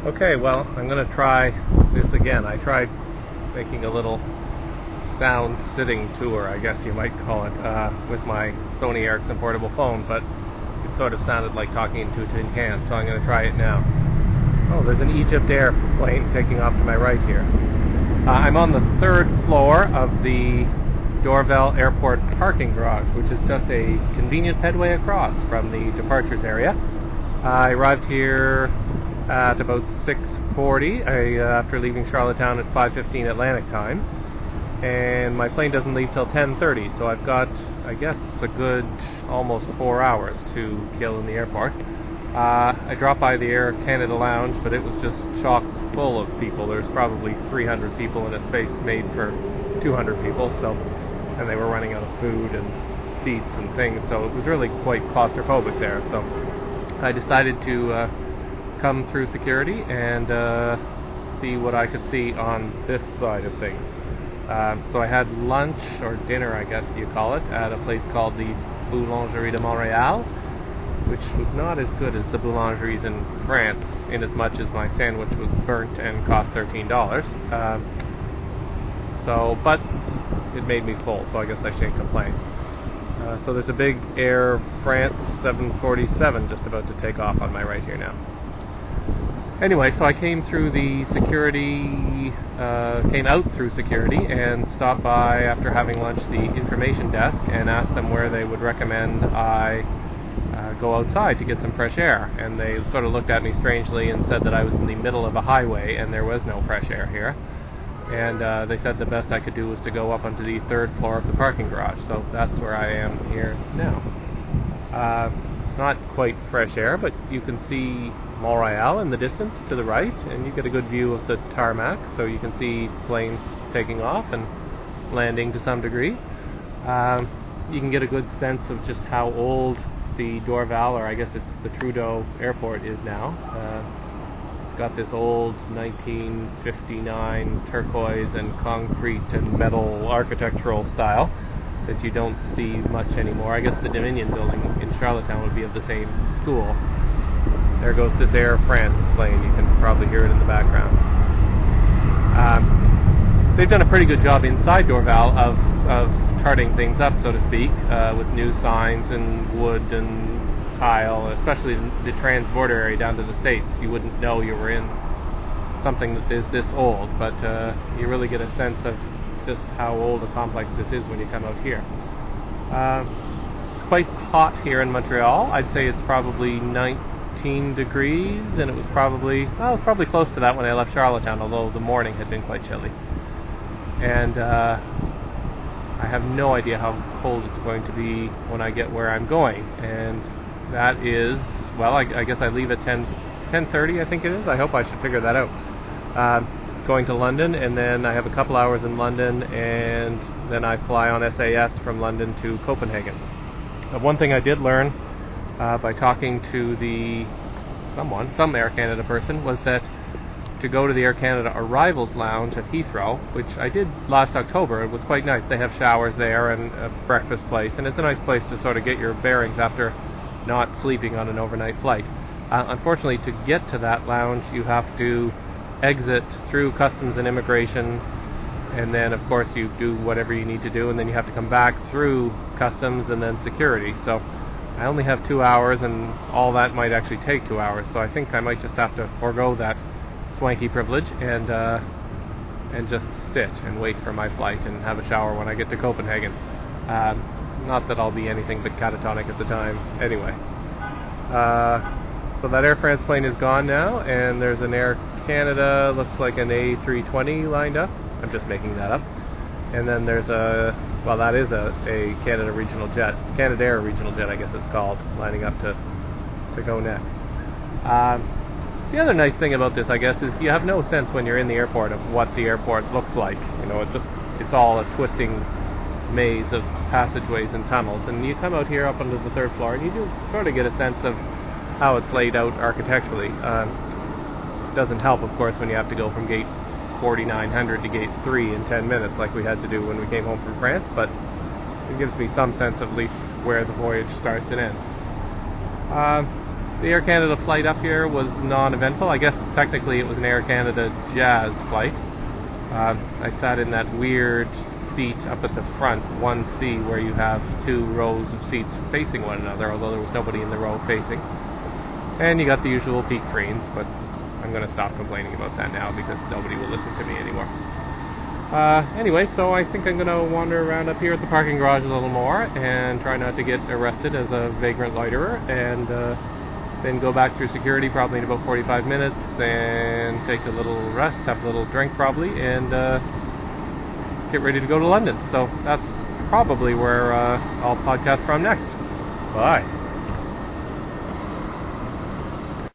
Okay, well, I'm going to try this again. I tried making a little sound sitting tour, I guess you might call it, uh, with my Sony Ericsson portable phone, but it sort of sounded like talking into a tin can, so I'm going to try it now. Oh, there's an Egypt Air plane taking off to my right here. Uh, I'm on the third floor of the Dorval Airport parking garage, which is just a convenient headway across from the departures area. I arrived here at about 6:40 uh, after leaving Charlottetown at 5:15 Atlantic time, and my plane doesn't leave till 10:30. So I've got, I guess, a good almost four hours to kill in the airport. Uh, I dropped by the Air Canada Lounge, but it was just chock full of people. There's probably 300 people in a space made for 200 people. So, and they were running out of food and seats and things. So it was really quite claustrophobic there. So I decided to. Uh, come through security and uh, see what I could see on this side of things. Um, so I had lunch or dinner, I guess you call it, at a place called the Boulangerie de Montréal, which was not as good as the boulangeries in France, in as much as my sandwich was burnt and cost thirteen dollars. Um, so, but it made me full, so I guess I shouldn't complain. Uh, so there's a big Air France 747 just about to take off on my right here now anyway, so I came through the security, uh, came out through security, and stopped by after having lunch the information desk and asked them where they would recommend I uh, go outside to get some fresh air. And they sort of looked at me strangely and said that I was in the middle of a highway and there was no fresh air here. And uh, they said the best I could do was to go up onto the third floor of the parking garage. So that's where I am here now. Uh, it's not quite fresh air, but you can see Mont Royal in the distance to the right, and you get a good view of the tarmac, so you can see planes taking off and landing to some degree. Um, you can get a good sense of just how old the Dorval, or I guess it's the Trudeau Airport, is now. Uh, it's got this old 1959 turquoise and concrete and metal architectural style that you don't see much anymore. I guess the Dominion building in Charlottetown would be of the same school. There goes this Air France plane. You can probably hear it in the background. Um, they've done a pretty good job inside Dorval of, of tarting things up, so to speak, uh, with new signs and wood and tile, especially the trans-border area down to the States. You wouldn't know you were in something that is this old, but uh, you really get a sense of just how old a complex this is when you come out here. Uh, quite hot here in Montreal. I'd say it's probably 19 degrees, and it was probably well, it was probably close to that when I left Charlottetown, although the morning had been quite chilly. And uh, I have no idea how cold it's going to be when I get where I'm going, and that is well, I, I guess I leave at 10 10:30, I think it is. I hope I should figure that out. Uh, going to London, and then I have a couple hours in London, and then I fly on SAS from London to Copenhagen. Uh, one thing I did learn uh, by talking to the someone, some Air Canada person, was that to go to the Air Canada Arrivals Lounge at Heathrow, which I did last October. It was quite nice. They have showers there and a breakfast place, and it's a nice place to sort of get your bearings after not sleeping on an overnight flight. Uh, unfortunately, to get to that lounge, you have to exit through customs and immigration, and then, of course, you do whatever you need to do, and then you have to come back through customs and then security. So I only have two hours, and all that might actually take two hours. So I think I might just have to forego that swanky privilege and uh, and just sit and wait for my flight and have a shower when I get to Copenhagen. Um, not that I'll be anything but catatonic at the time. Anyway, uh, so that Air France plane is gone now, and there's an Air Canada, looks like an A320 lined up. I'm just making that up. And then there's a well, that is a, a Canada regional jet, Canadair regional jet, I guess it's called, lining up to to go next. Um, the other nice thing about this, I guess, is you have no sense when you're in the airport of what the airport looks like. You know, it just it's all a twisting maze of passageways and tunnels, and you come out here up onto the third floor, and you do sort of get a sense of how it's laid out architecturally. Um, doesn't help, of course, when you have to go from gate 4900 to gate 3 in 10 minutes like we had to do when we came home from France, but it gives me some sense at least where the voyage starts and ends. Uh, the Air Canada flight up here was non-eventful. I guess technically it was an Air Canada Jazz flight. Uh, I sat in that weird seat up at the front, 1C, where you have two rows of seats facing one another, although there was nobody in the row facing. And you got the usual peak screens, but I'm going to stop complaining about that now because nobody will listen to me anymore. Uh, anyway, so I think I'm going to wander around up here at the parking garage a little more and try not to get arrested as a vagrant loiterer and uh, then go back through security probably in about 45 minutes and take a little rest, have a little drink probably, and uh, get ready to go to London. So that's probably where uh, I'll podcast from next. Bye.